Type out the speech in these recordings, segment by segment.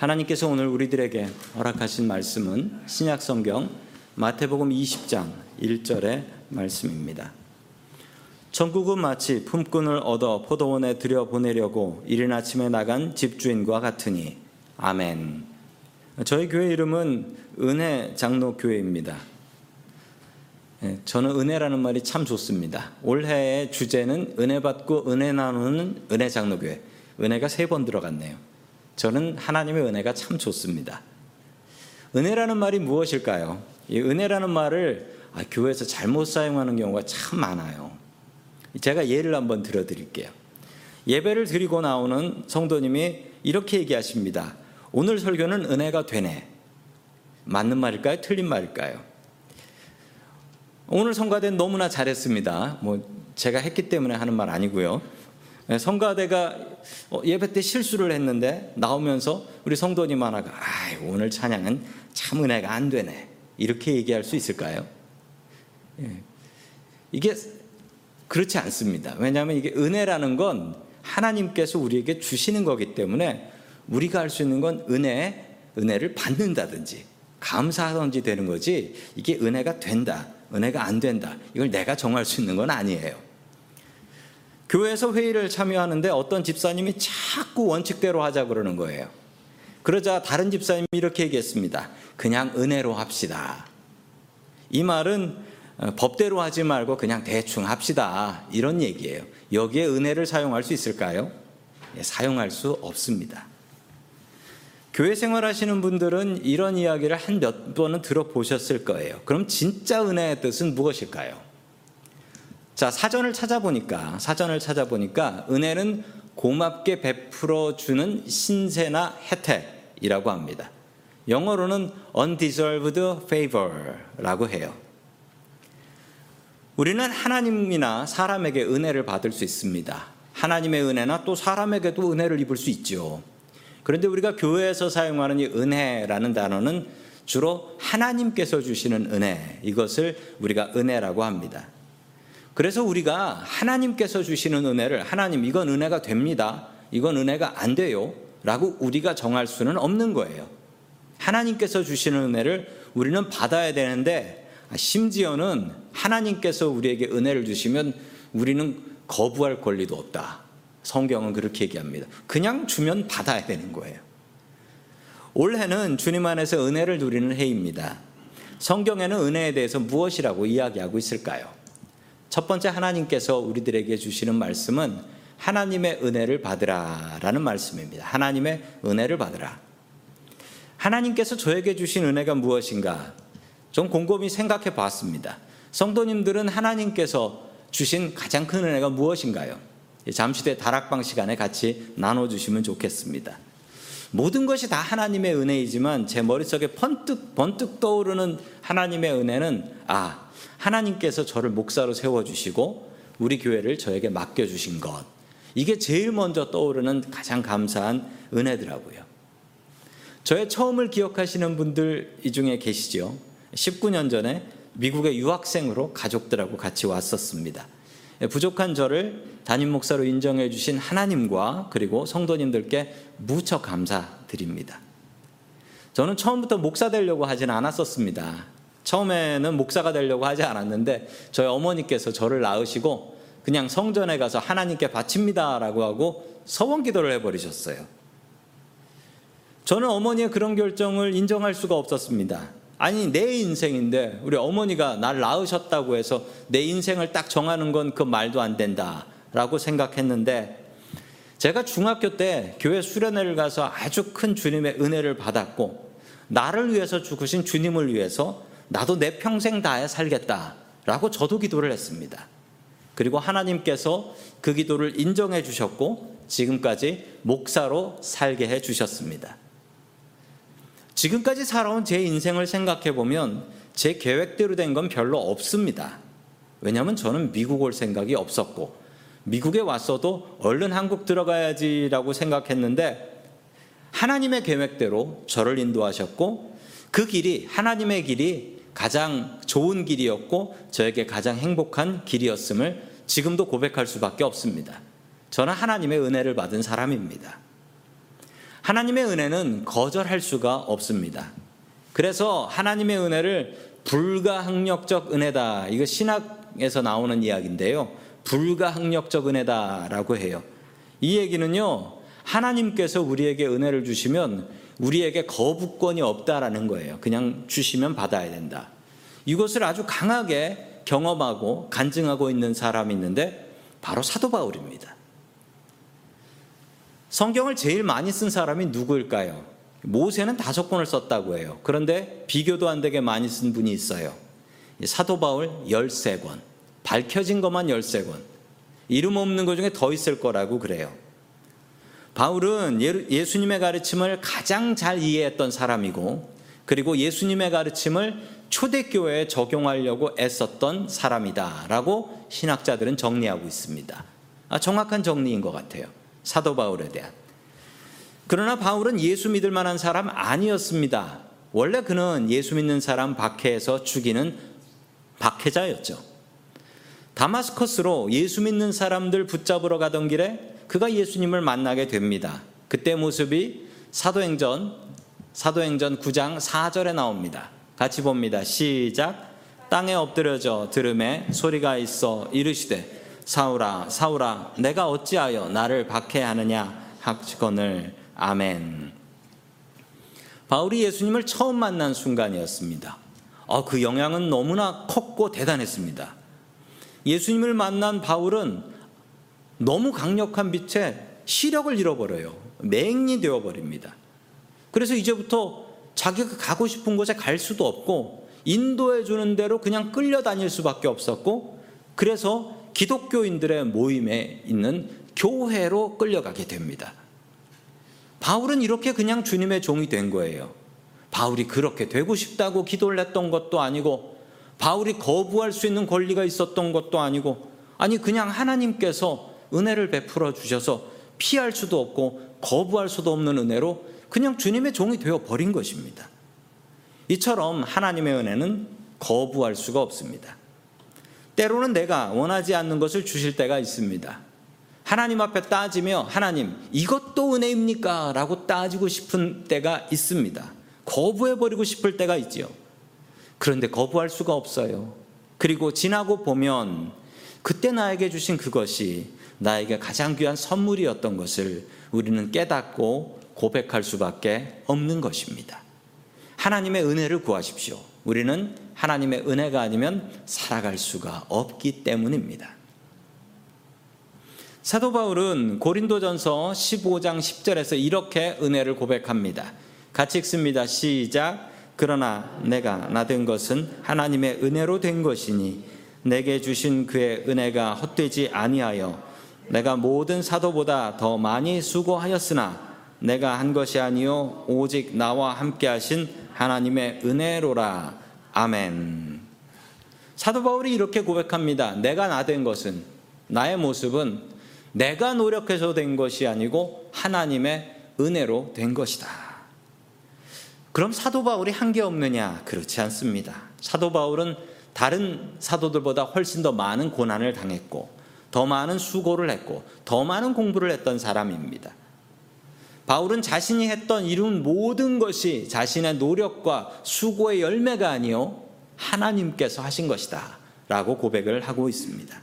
하나님께서 오늘 우리들에게 허락하신 말씀은 신약 성경 마태복음 20장 1절의 말씀입니다. 천국은 마치 품꾼을 얻어 포도원에 들여 보내려고 이른 아침에 나간 집주인과 같으니 아멘. 저희 교회 이름은 은혜 장로 교회입니다. 예, 저는 은혜라는 말이 참 좋습니다. 올해의 주제는 은혜 받고 은혜 나누는 은혜 장로교회. 은혜가 세 번 들어갔네요. 저는 하나님의 은혜가 참 좋습니다. 은혜라는 말이 무엇일까요? 이 은혜라는 말을 아, 교회에서 잘못 사용하는 경우가 참 많아요. 제가 예를 한번 들어드릴게요. 예배를 드리고 나오는 성도님이 이렇게 얘기하십니다. 오늘 설교는 은혜가 되네. 맞는 말일까요? 틀린 말일까요? 오늘 성가대 너무나 잘했습니다. 뭐 제가 했기 때문에 하는 말 아니고요. 예, 성가대가 어, 예배 때 실수를 했는데 나오면서 우리 성도님 하나가 아, 오늘 찬양은 참 은혜가 안 되네 이렇게 얘기할 수 있을까요? 예. 이게 그렇지 않습니다. 왜냐하면 이게 은혜라는 건 하나님께서 우리에게 주시는 거기 때문에 우리가 할 수 있는 건 은혜, 은혜를 받는다든지 감사하든지 되는 거지 이게 은혜가 된다, 은혜가 안 된다 이걸 내가 정할 수 있는 건 아니에요. 교회에서 회의를 참여하는데 어떤 집사님이 자꾸 원칙대로 하자 그러는 거예요. 그러자 다른 집사님이 이렇게 얘기했습니다. 그냥 은혜로 합시다. 이 말은 어, 법대로 하지 말고 그냥 대충 합시다. 이런 얘기예요. 여기에 은혜를 사용할 수 있을까요? 예, 사용할 수 없습니다. 교회 생활하시는 분들은 이런 이야기를 한 몇 번은 들어보셨을 거예요. 그럼 진짜 은혜의 뜻은 무엇일까요? 자, 사전을 찾아보니까, 사전을 찾아보니까 은혜는 고맙게 베풀어 주는 신세나 혜택이라고 합니다. 영어로는 undeserved favor라고 해요. 우리는 하나님이나 사람에게 은혜를 받을 수 있습니다. 하나님의 은혜나 또 사람에게도 은혜를 입을 수 있죠. 그런데 우리가 교회에서 사용하는 이 은혜라는 단어는 주로 하나님께서 주시는 은혜, 이것을 우리가 은혜라고 합니다. 그래서 우리가 하나님께서 주시는 은혜를 하나님 이건 은혜가 됩니다. 이건 은혜가 안 돼요. 라고 우리가 정할 수는 없는 거예요. 하나님께서 주시는 은혜를 우리는 받아야 되는데 심지어는 하나님께서 우리에게 은혜를 주시면 우리는 거부할 권리도 없다. 성경은 그렇게 얘기합니다. 그냥 주면 받아야 되는 거예요. 올해는 주님 안에서 은혜를 누리는 해입니다. 성경에는 은혜에 대해서 무엇이라고 이야기하고 있을까요? 첫 번째 하나님께서 우리들에게 주시는 말씀은 하나님의 은혜를 받으라라는 말씀입니다. 하나님의 은혜를 받으라. 하나님께서 저에게 주신 은혜가 무엇인가? 좀 곰곰이 생각해 봤습니다. 성도님들은 하나님께서 주신 가장 큰 은혜가 무엇인가요? 잠시 뒤에 다락방 시간에 같이 나눠주시면 좋겠습니다. 모든 것이 다 하나님의 은혜이지만 제 머릿속에 번뜩 번뜩 떠오르는 하나님의 은혜는 아 하나님께서 저를 목사로 세워 주시고 우리 교회를 저에게 맡겨 주신 것. 이게 제일 먼저 떠오르는 가장 감사한 은혜더라고요. 저의 처음을 기억하시는 분들 이 중에 계시죠. 19년 전에 미국의 유학생으로 가족들하고 같이 왔었습니다. 부족한 저를 담임 목사로 인정해 주신 하나님과 그리고 성도님들께 무척 감사드립니다. 저는 처음부터 목사 되려고 하지는 않았었습니다. 처음에는 목사가 되려고 하지 않았는데 저희 어머니께서 저를 낳으시고 그냥 성전에 가서 하나님께 바칩니다라고 하고 서원 기도를 해버리셨어요. 저는 어머니의 그런 결정을 인정할 수가 없었습니다. 아니 내 인생인데 우리 어머니가 날 낳으셨다고 해서 내 인생을 딱 정하는 건 그 말도 안 된다 라고 생각했는데 제가 중학교 때 교회 수련회를 가서 아주 큰 주님의 은혜를 받았고 나를 위해서 죽으신 주님을 위해서 나도 내 평생 다해 살겠다 라고 저도 기도를 했습니다. 그리고 하나님께서 그 기도를 인정해 주셨고 지금까지 목사로 살게 해 주셨습니다. 지금까지 살아온 제 인생을 생각해 보면 제 계획대로 된 건 별로 없습니다. 왜냐하면 저는 미국 올 생각이 없었고 미국에 왔어도 얼른 한국 들어가야지라고 생각했는데 하나님의 계획대로 저를 인도하셨고 그 길이 하나님의 길이 가장 좋은 길이었고 저에게 가장 행복한 길이었음을 지금도 고백할 수밖에 없습니다. 저는 하나님의 은혜를 받은 사람입니다. 하나님의 은혜는 거절할 수가 없습니다. 그래서 하나님의 은혜를 불가항력적 은혜다. 이거 신학에서 나오는 이야기인데요. 불가항력적 은혜다라고 해요. 이 얘기는요. 하나님께서 우리에게 은혜를 주시면 우리에게 거부권이 없다라는 거예요. 그냥 주시면 받아야 된다. 이것을 아주 강하게 경험하고 간증하고 있는 사람이 있는데 바로 사도 바울입니다. 성경을 제일 많이 쓴 사람이 누구일까요? 모세는 다섯 권을 썼다고 해요. 그런데 비교도 안 되게 많이 쓴 분이 있어요. 사도 바울 13권. 밝혀진 것만 13권. 이름 없는 것 중에 더 있을 거라고 그래요. 바울은 예수님의 가르침을 가장 잘 이해했던 사람이고 그리고 예수님의 가르침을 초대교회에 적용하려고 애썼던 사람이다 라고 신학자들은 정리하고 있습니다. 아, 정확한 정리인 것 같아요. 사도 바울에 대한. 그러나 바울은 예수 믿을 만한 사람 아니었습니다. 원래 그는 예수 믿는 사람 박해에서 죽이는 박해자였죠. 다마스커스로 예수 믿는 사람들 붙잡으러 가던 길에 그가 예수님을 만나게 됩니다. 그때 모습이 사도행전 사도행전 9장 4절에 나옵니다. 같이 봅니다. 시작. 땅에 엎드려져 들음에 소리가 있어 이르시되 사울아 사울아 내가 어찌하여 나를 박해하느냐 학지건을 아멘. 바울이 예수님을 처음 만난 순간이었습니다. 어, 그 영향은 너무나 컸고 대단했습니다. 예수님을 만난 바울은 너무 강력한 빛에 시력을 잃어버려요. 맹이 되어버립니다. 그래서 이제부터 자기가 가고 싶은 곳에 갈 수도 없고 인도해 주는 대로 그냥 끌려다닐 수밖에 없었고 그래서 기독교인들의 모임에 있는 교회로 끌려가게 됩니다. 바울은 이렇게 그냥 주님의 종이 된 거예요. 바울이 그렇게 되고 싶다고 기도를 했던 것도 아니고 바울이 거부할 수 있는 권리가 있었던 것도 아니고 아니 그냥 하나님께서 은혜를 베풀어 주셔서 피할 수도 없고 거부할 수도 없는 은혜로 그냥 주님의 종이 되어 버린 것입니다. 이처럼 하나님의 은혜는 거부할 수가 없습니다. 때로는 내가 원하지 않는 것을 주실 때가 있습니다. 하나님 앞에 따지며 하나님 이것도 은혜입니까? 라고 따지고 싶은 때가 있습니다. 거부해버리고 싶을 때가 있지요. 그런데 거부할 수가 없어요. 그리고 지나고 보면 그때 나에게 주신 그것이 나에게 가장 귀한 선물이었던 것을 우리는 깨닫고 고백할 수밖에 없는 것입니다. 하나님의 은혜를 구하십시오. 우리는 하나님의 은혜가 아니면 살아갈 수가 없기 때문입니다. 사도 바울은 고린도전서 15장 10절에서 이렇게 은혜를 고백합니다. 같이 읽습니다. 시작. 그러나 내가 나 된 것은 하나님의 은혜로 된 것이니 내게 주신 그의 은혜가 헛되지 아니하여 내가 모든 사도보다 더 많이 수고하였으나 내가 한 것이 아니요 오직 나와 함께 하신 하나님의 은혜로라. 아멘. 사도 바울이 이렇게 고백합니다. 내가 나 된 것은 나의 모습은 내가 노력해서 된 것이 아니고 하나님의 은혜로 된 것이다. 그럼 사도 바울이 한 게 없느냐? 그렇지 않습니다. 사도 바울은 다른 사도들보다 훨씬 더 많은 고난을 당했고, 더 많은 수고를 했고, 더 많은 공부를 했던 사람입니다. 바울은 자신이 했던 이룬 모든 것이 자신의 노력과 수고의 열매가 아니요 하나님께서 하신 것이다. 라고 고백을 하고 있습니다.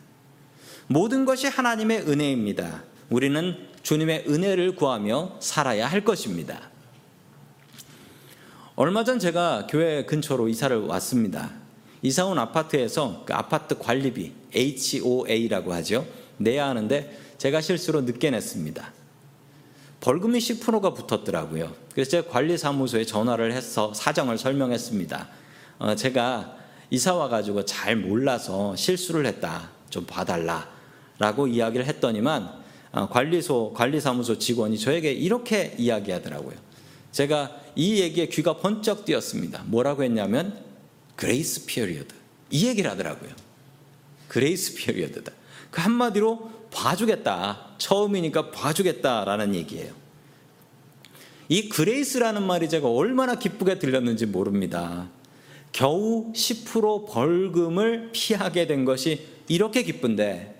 모든 것이 하나님의 은혜입니다. 우리는 주님의 은혜를 구하며 살아야 할 것입니다. 얼마 전 제가 교회 근처로 이사를 왔습니다. 이사 온 아파트에서 그 아파트 관리비 HOA라고 하죠. 내야 하는데 제가 실수로 늦게 냈습니다. 벌금이 10%가 붙었더라고요. 그래서 제가 관리사무소에 전화를 해서 사정을 설명했습니다. 어, 제가 이사 와가지고 잘 몰라서 실수를 했다. 좀 봐달라. 라고 이야기를 했더니만 어, 관리소, 관리사무소 직원이 저에게 이렇게 이야기하더라고요. 제가 이 얘기에 귀가 번쩍 뜨였습니다. 뭐라고 했냐면 grace period. 이 얘기를 하더라고요. grace period다. 그 한마디로 봐주겠다. 처음이니까 봐주겠다라는 얘기예요. 이 grace라는 말이 제가 얼마나 기쁘게 들렸는지 모릅니다. 겨우 10% 벌금을 피하게 된 것이 이렇게 기쁜데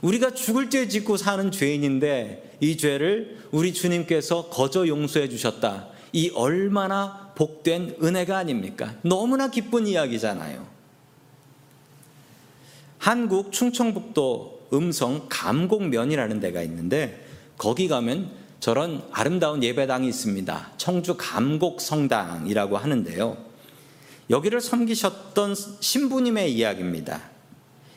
우리가 죽을 죄 짓고 사는 죄인인데 이 죄를 우리 주님께서 거저 용서해 주셨다. 이 얼마나 복된 은혜가 아닙니까? 너무나 기쁜 이야기잖아요. 한국 충청북도 음성 감곡면이라는 데가 있는데 거기 가면 저런 아름다운 예배당이 있습니다. 청주 감곡성당이라고 하는데요. 여기를 섬기셨던 신부님의 이야기입니다.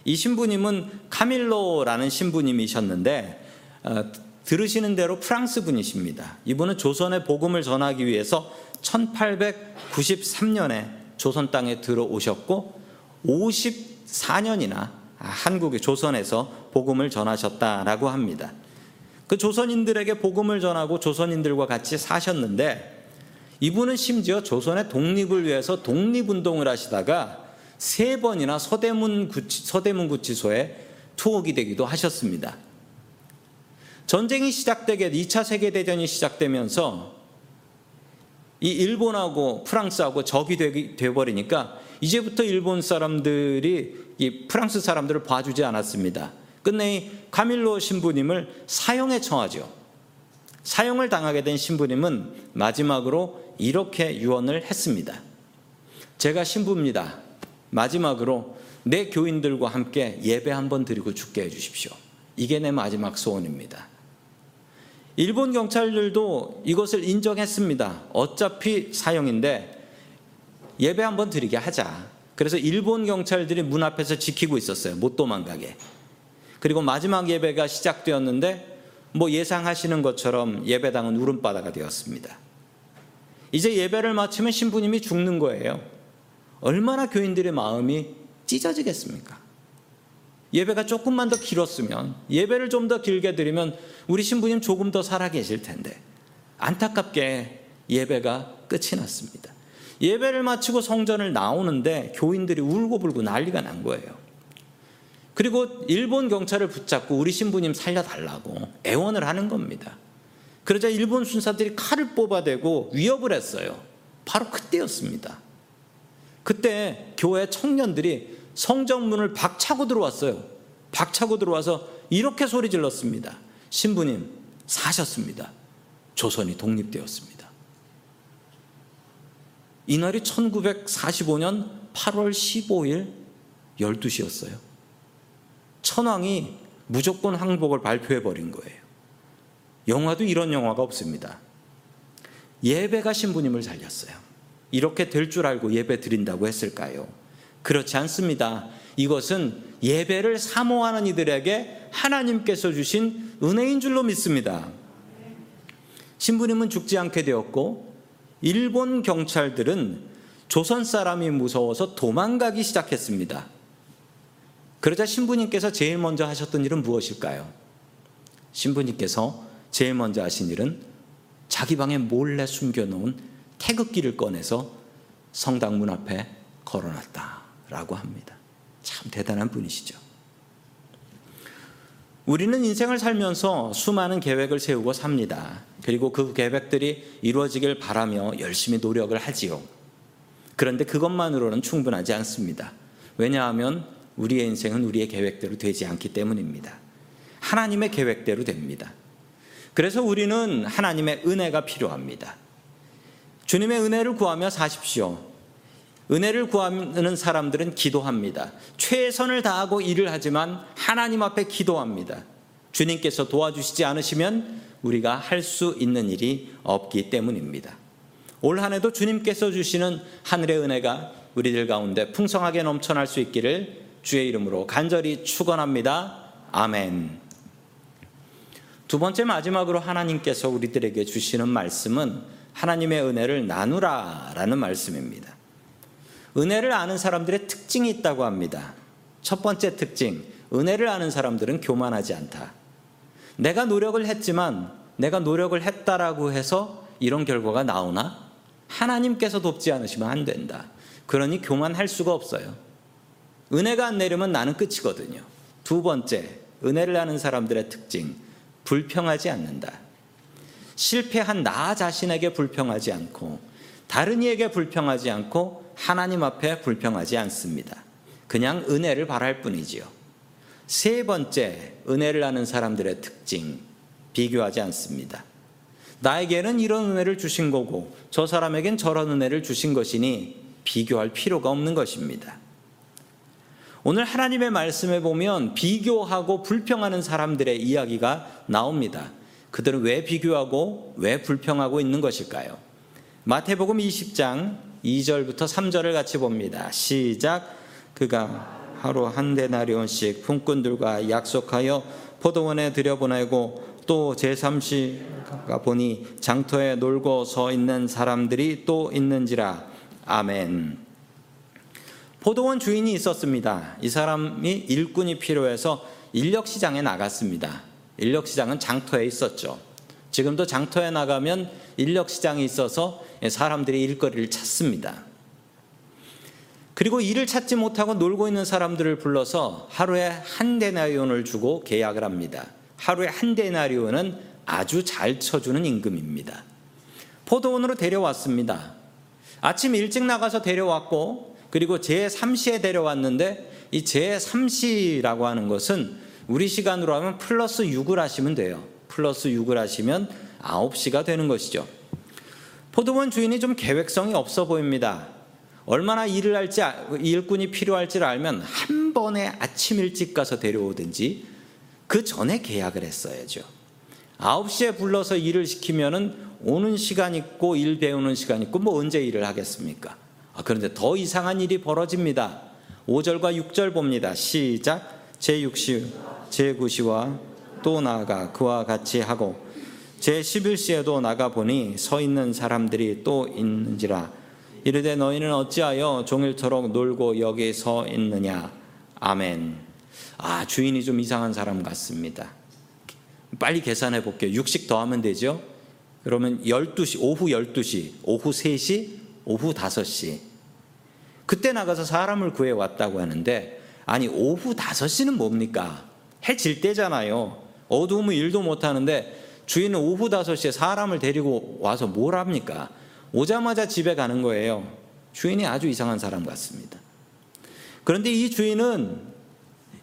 이 신부님은 카밀로라는 신부님이셨는데 어, 들으시는 대로 프랑스 분이십니다. 이분은 조선의 복음을 전하기 위해서 1893년에 조선 땅에 들어오셨고 54년이나 한국의 조선에서 복음을 전하셨다라고 합니다. 그 조선인들에게 복음을 전하고 조선인들과 같이 사셨는데 이분은 심지어 조선의 독립을 위해서 독립운동을 하시다가 세 번이나 서대문, 구치, 서대문 구치소에 투옥이 되기도 하셨습니다. 전쟁이 시작되게 2차 세계대전이 시작되면서 이 일본하고 프랑스하고 적이 되버리니까 이제부터 일본 사람들이 이 프랑스 사람들을 봐주지 않았습니다. 끝내 카밀로 신부님을 사형에 처하죠. 사형을 당하게 된 신부님은 마지막으로 이렇게 유언을 했습니다. 제가 신부입니다. 마지막으로 내 교인들과 함께 예배 한번 드리고 죽게 해주십시오. 이게 내 마지막 소원입니다. 일본 경찰들도 이것을 인정했습니다. 어차피 사형인데 예배 한번 드리게 하자. 그래서 일본 경찰들이 문 앞에서 지키고 있었어요. 못 도망가게. 그리고 마지막 예배가 시작되었는데 뭐 예상하시는 것처럼 예배당은 울음바다가 되었습니다. 이제 예배를 마치면 신부님이 죽는 거예요. 얼마나 교인들의 마음이 찢어지겠습니까? 예배가 조금만 더 길었으면 예배를 좀 더 길게 드리면 우리 신부님 조금 더 살아 계실 텐데 안타깝게 예배가 끝이 났습니다. 예배를 마치고 성전을 나오는데 교인들이 울고불고 난리가 난 거예요. 그리고 일본 경찰을 붙잡고 우리 신부님 살려달라고 애원을 하는 겁니다. 그러자 일본 순사들이 칼을 뽑아대고 위협을 했어요. 바로 그때였습니다. 그때 교회 청년들이 성정문을 박차고 들어왔어요. 박차고 들어와서 이렇게 소리 질렀습니다. 신부님, 사셨습니다. 조선이 독립되었습니다. 이날이 1945년 8월 15일 12시였어요. 천황이 무조건 항복을 발표해 버린 거예요. 영화도 이런 영화가 없습니다. 예배가 신부님을 살렸어요. 이렇게 될 줄 알고 예배 드린다고 했을까요? 그렇지 않습니다. 이것은 예배를 사모하는 이들에게 하나님께서 주신 은혜인 줄로 믿습니다. 신부님은 죽지 않게 되었고 일본 경찰들은 조선 사람이 무서워서 도망가기 시작했습니다. 그러자 신부님께서 제일 먼저 하셨던 일은 무엇일까요? 신부님께서 제일 먼저 하신 일은 자기 방에 몰래 숨겨놓은 태극기를 꺼내서 성당 문 앞에 걸어놨다 라고 합니다. 참 대단한 분이시죠. 우리는 인생을 살면서 수많은 계획을 세우고 삽니다. 그리고 그 계획들이 이루어지길 바라며 열심히 노력을 하지요. 그런데 그것만으로는 충분하지 않습니다. 왜냐하면 우리의 인생은 우리의 계획대로 되지 않기 때문입니다. 하나님의 계획대로 됩니다. 그래서 우리는 하나님의 은혜가 필요합니다. 주님의 은혜를 구하며 사십시오. 은혜를 구하는 사람들은 기도합니다. 최선을 다하고 일을 하지만 하나님 앞에 기도합니다. 주님께서 도와주시지 않으시면 우리가 할 수 있는 일이 없기 때문입니다. 올 한 해도 주님께서 주시는 하늘의 은혜가 우리들 가운데 풍성하게 넘쳐날 수 있기를 주의 이름으로 간절히 축원합니다. 아멘. 두 번째 마지막으로 하나님께서 우리들에게 주시는 말씀은 하나님의 은혜를 나누라라는 말씀입니다. 은혜를 아는 사람들의 특징이 있다고 합니다. 첫 번째 특징, 은혜를 아는 사람들은 교만하지 않다. 내가 노력을 했지만 내가 노력을 했다라고 해서 이런 결과가 나오나? 하나님께서 돕지 않으시면 안 된다. 그러니 교만할 수가 없어요. 은혜가 안 내리면 나는 끝이거든요. 두 번째, 은혜를 아는 사람들의 특징, 불평하지 않는다. 실패한 나 자신에게 불평하지 않고 다른 이에게 불평하지 않고 하나님 앞에 불평하지 않습니다. 그냥 은혜를 바랄 뿐이지요. 세 번째, 은혜를 아는 사람들의 특징, 비교하지 않습니다. 나에게는 이런 은혜를 주신 거고, 저 사람에겐 저런 은혜를 주신 것이니 비교할 필요가 없는 것입니다. 오늘 하나님의 말씀에 보면 비교하고 불평하는 사람들의 이야기가 나옵니다. 그들은 왜 비교하고 왜 불평하고 있는 것일까요? 마태복음 20장 2절부터 3절을 같이 봅니다. 시작. 그가 하루 한 데나리온씩 품꾼들과 약속하여 포도원에 들여보내고 또 제3시가 보니 장터에 놀고 서 있는 사람들이 또 있는지라. 아멘. 포도원 주인이 있었습니다. 이 사람이 일꾼이 필요해서 인력시장에 나갔습니다. 인력시장은 장터에 있었죠. 지금도 장터에 나가면 인력시장이 있어서 사람들이 일거리를 찾습니다. 그리고 일을 찾지 못하고 놀고 있는 사람들을 불러서 하루에 한 데나리온을 주고 계약을 합니다. 하루에 한 데나리온은 아주 잘 쳐주는 임금입니다. 포도원으로 데려왔습니다. 아침 일찍 나가서 데려왔고 그리고 제3시에 데려왔는데 이 제3시라고 하는 것은 우리 시간으로 하면 플러스 6을 하시면 돼요. 플러스 6을 하시면 9시가 되는 것이죠. 포도원 주인이 좀 계획성이 없어 보입니다. 얼마나 일을 할지 일꾼이 필요할지를 알면 한 번에 아침 일찍 가서 데려오든지 그 전에 계약을 했어야죠. 9시에 불러서 일을 시키면은 오는 시간 있고 일 배우는 시간 있고 뭐 언제 일을 하겠습니까? 아, 그런데 더 이상한 일이 벌어집니다. 5절과 6절 봅니다. 시작. 제6시, 제9시와 또 나아가 그와 같이 하고 제 11시에도 나가 보니 서 있는 사람들이 또 있는지라. 이르되 너희는 어찌하여 종일토록 놀고 여기 서 있느냐? 아멘. 아 주인이 좀 이상한 사람 같습니다. 빨리 계산해 볼게요. 6씩 더하면 되죠? 그러면 12시 오후 12시 오후 3시 오후 5시. 그때 나가서 사람을 구해 왔다고 하는데 아니 오후 5시는 뭡니까? 해 질 때잖아요. 어두우면 일도 못 하는데 주인은 오후 5시에 사람을 데리고 와서 뭘 합니까? 오자마자 집에 가는 거예요. 주인이 아주 이상한 사람 같습니다. 그런데 이 주인은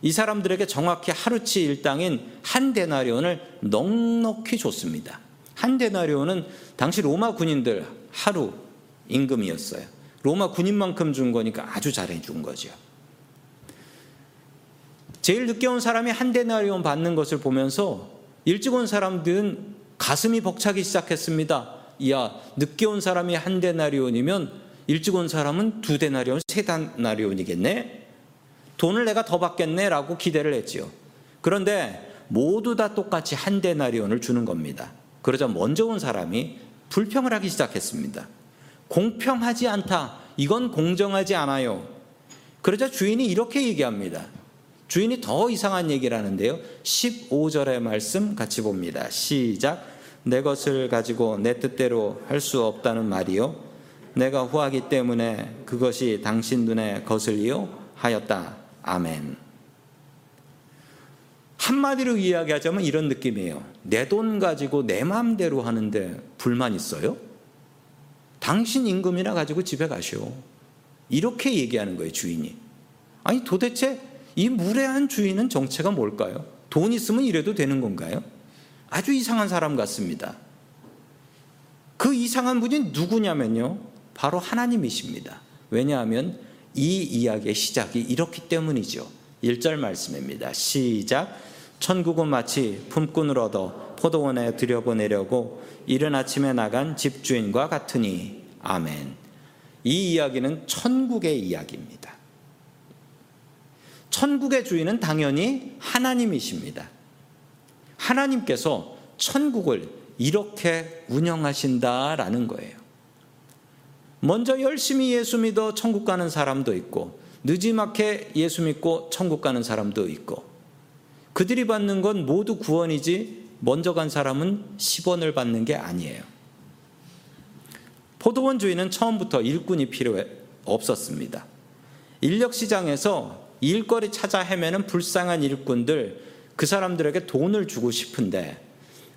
이 사람들에게 정확히 하루치 일당인 한 데나리온을 넉넉히 줬습니다. 한 데나리온은 당시 로마 군인들 하루 임금이었어요. 로마 군인만큼 준 거니까 아주 잘해 준 거죠. 제일 늦게 온 사람이 한 데나리온 받는 것을 보면서 일찍 온 사람들은 가슴이 벅차기 시작했습니다. 야, 늦게 온 사람이 한 데나리온이면 일찍 온 사람은 두 데나리온, 세 데나리온이겠네? 돈을 내가 더 받겠네? 라고 기대를 했지요. 그런데 모두 다 똑같이 한 데나리온을 주는 겁니다. 그러자 먼저 온 사람이 불평을 하기 시작했습니다. 공평하지 않다. 이건 공정하지 않아요. 그러자 주인이 이렇게 얘기합니다. 주인이 더 이상한 얘기를 하는데요. 15절의 말씀 같이 봅니다. 시작. 내 것을 가지고 내 뜻대로 할 수 없다는 말이요. 내가 후하기 때문에 그것이 당신 눈에 거슬리요 하였다. 아멘. 한마디로 이야기하자면 이런 느낌이에요. 내 돈 가지고 내 마음대로 하는데 불만 있어요? 당신 임금이나 가지고 집에 가시오. 이렇게 얘기하는 거예요, 주인이. 아니, 도대체 이 무례한 주인은 정체가 뭘까요? 돈 있으면 이래도 되는 건가요? 아주 이상한 사람 같습니다. 그 이상한 분이 누구냐면요. 바로 하나님이십니다. 왜냐하면 이 이야기의 시작이 이렇기 때문이죠. 1절 말씀입니다. 시작. 천국은 마치 품꾼을 얻어 포도원에 들여보내려고 이른 아침에 나간 집주인과 같으니 아멘. 이 이야기는 천국의 이야기입니다. 천국의 주인은 당연히 하나님이십니다. 하나님께서 천국을 이렇게 운영하신다라는 거예요. 먼저 열심히 예수 믿어 천국 가는 사람도 있고, 늦지막해 예수 믿고 천국 가는 사람도 있고, 그들이 받는 건 모두 구원이지, 먼저 간 사람은 10원을 받는 게 아니에요. 포도원 주인은 처음부터 일꾼이 필요 없었습니다. 인력 시장에서 일거리 찾아 헤매는 불쌍한 일꾼들 그 사람들에게 돈을 주고 싶은데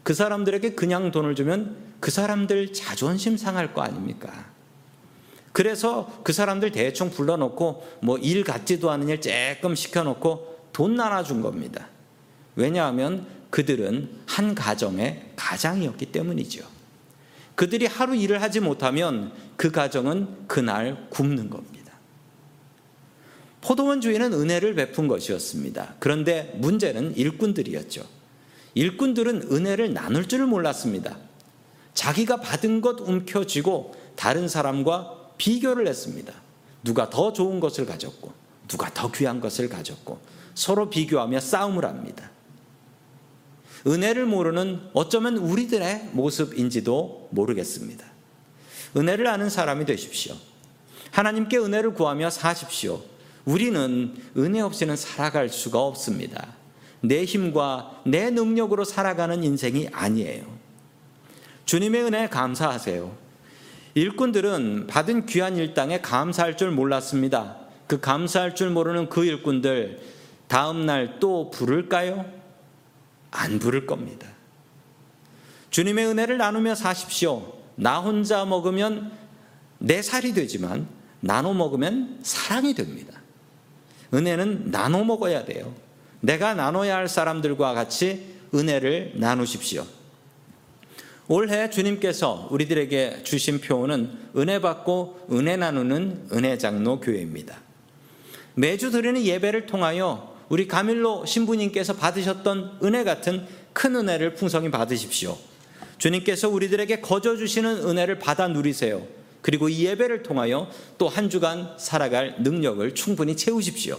그 사람들에게 그냥 돈을 주면 그 사람들 자존심 상할 거 아닙니까? 그래서 그 사람들 대충 불러놓고 뭐 일 같지도 않은 일 조금 시켜놓고 돈 나눠준 겁니다. 왜냐하면 그들은 한 가정의 가장이었기 때문이죠. 그들이 하루 일을 하지 못하면 그 가정은 그날 굶는 겁니다. 포도원 주인은 은혜를 베푼 것이었습니다. 그런데 문제는 일꾼들이었죠. 일꾼들은 은혜를 나눌 줄을 몰랐습니다. 자기가 받은 것 움켜쥐고 다른 사람과 비교를 했습니다. 누가 더 좋은 것을 가졌고, 누가 더 귀한 것을 가졌고, 서로 비교하며 싸움을 합니다. 은혜를 모르는 어쩌면 우리들의 모습인지도 모르겠습니다. 은혜를 아는 사람이 되십시오. 하나님께 은혜를 구하며 사십시오. 우리는 은혜 없이는 살아갈 수가 없습니다. 내 힘과 내 능력으로 살아가는 인생이 아니에요. 주님의 은혜에 감사하세요. 일꾼들은 받은 귀한 일당에 감사할 줄 몰랐습니다. 그 감사할 줄 모르는 그 일꾼들 다음 날 또 부를까요? 안 부를 겁니다. 주님의 은혜를 나누며 사십시오. 나 혼자 먹으면 내 살이 되지만 나눠 먹으면 사랑이 됩니다. 은혜는 나눠 먹어야 돼요. 내가 나눠야 할 사람들과 같이 은혜를 나누십시오. 올해 주님께서 우리들에게 주신 표어는 은혜 받고 은혜 나누는 은혜 장로 교회입니다. 매주 드리는 예배를 통하여 우리 가밀로 신부님께서 받으셨던 은혜 같은 큰 은혜를 풍성히 받으십시오. 주님께서 우리들에게 거저 주시는 은혜를 받아 누리세요. 그리고 이 예배를 통하여 또 한 주간 살아갈 능력을 충분히 채우십시오.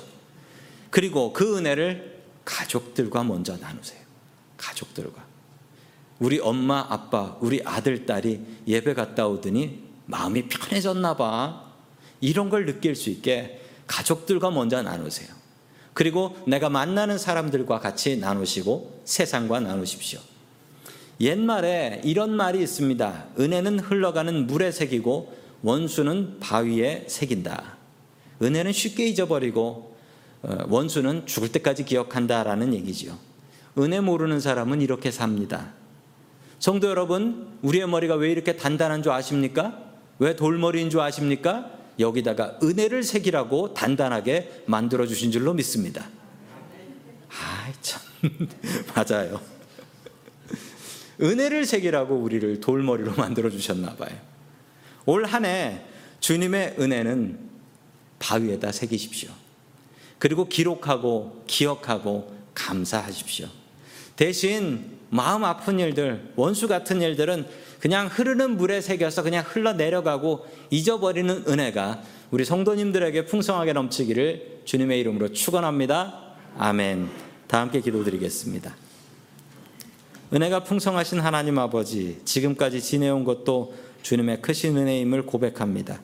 그리고 그 은혜를 가족들과 먼저 나누세요. 가족들과. 우리 엄마, 아빠, 우리 아들, 딸이 예배 갔다 오더니 마음이 편해졌나 봐. 이런 걸 느낄 수 있게 가족들과 먼저 나누세요. 그리고 내가 만나는 사람들과 같이 나누시고 세상과 나누십시오. 옛말에 이런 말이 있습니다. 은혜는 흘러가는 물에 새기고 원수는 바위에 새긴다. 은혜는 쉽게 잊어버리고 어, 원수는 죽을 때까지 기억한다라는 얘기죠. 은혜 모르는 사람은 이렇게 삽니다. 성도 여러분, 우리의 머리가 왜 이렇게 단단한 줄 아십니까? 왜 돌머리인 줄 아십니까? 여기다가 은혜를 새기라고 단단하게 만들어 주신 줄로 믿습니다. 아, 참 맞아요. 은혜를 새기라고 우리를 돌머리로 만들어 주셨나 봐요. 올 한 해 주님의 은혜는 바위에다 새기십시오. 그리고 기록하고 기억하고 감사하십시오. 대신 마음 아픈 일들, 원수 같은 일들은 그냥 흐르는 물에 새겨서 그냥 흘러내려가고 잊어버리는 은혜가 우리 성도님들에게 풍성하게 넘치기를 주님의 이름으로 축원합니다. 아멘. 다 함께 기도드리겠습니다. 은혜가 풍성하신 하나님 아버지, 지금까지 지내온 것도 주님의 크신 은혜임을 고백합니다.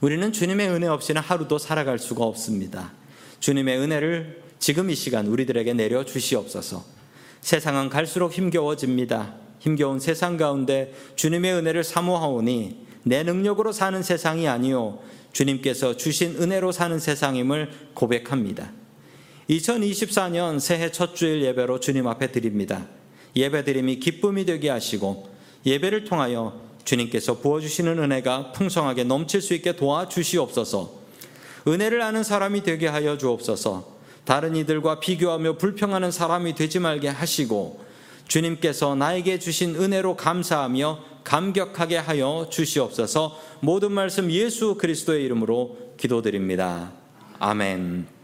우리는 주님의 은혜 없이는 하루도 살아갈 수가 없습니다. 주님의 은혜를 지금 이 시간 우리들에게 내려 주시옵소서. 세상은 갈수록 힘겨워집니다. 힘겨운 세상 가운데 주님의 은혜를 사모하오니 내 능력으로 사는 세상이 아니요 주님께서 주신 은혜로 사는 세상임을 고백합니다. 2024년 새해 첫 주일 예배로 주님 앞에 드립니다. 예배 드림이 기쁨이 되게 하시고 예배를 통하여 주님께서 부어주시는 은혜가 풍성하게 넘칠 수 있게 도와주시옵소서. 은혜를 아는 사람이 되게 하여 주옵소서. 다른 이들과 비교하며 불평하는 사람이 되지 말게 하시고 주님께서 나에게 주신 은혜로 감사하며 감격하게 하여 주시옵소서 모든 말씀 예수 그리스도의 이름으로 기도드립니다. 아멘.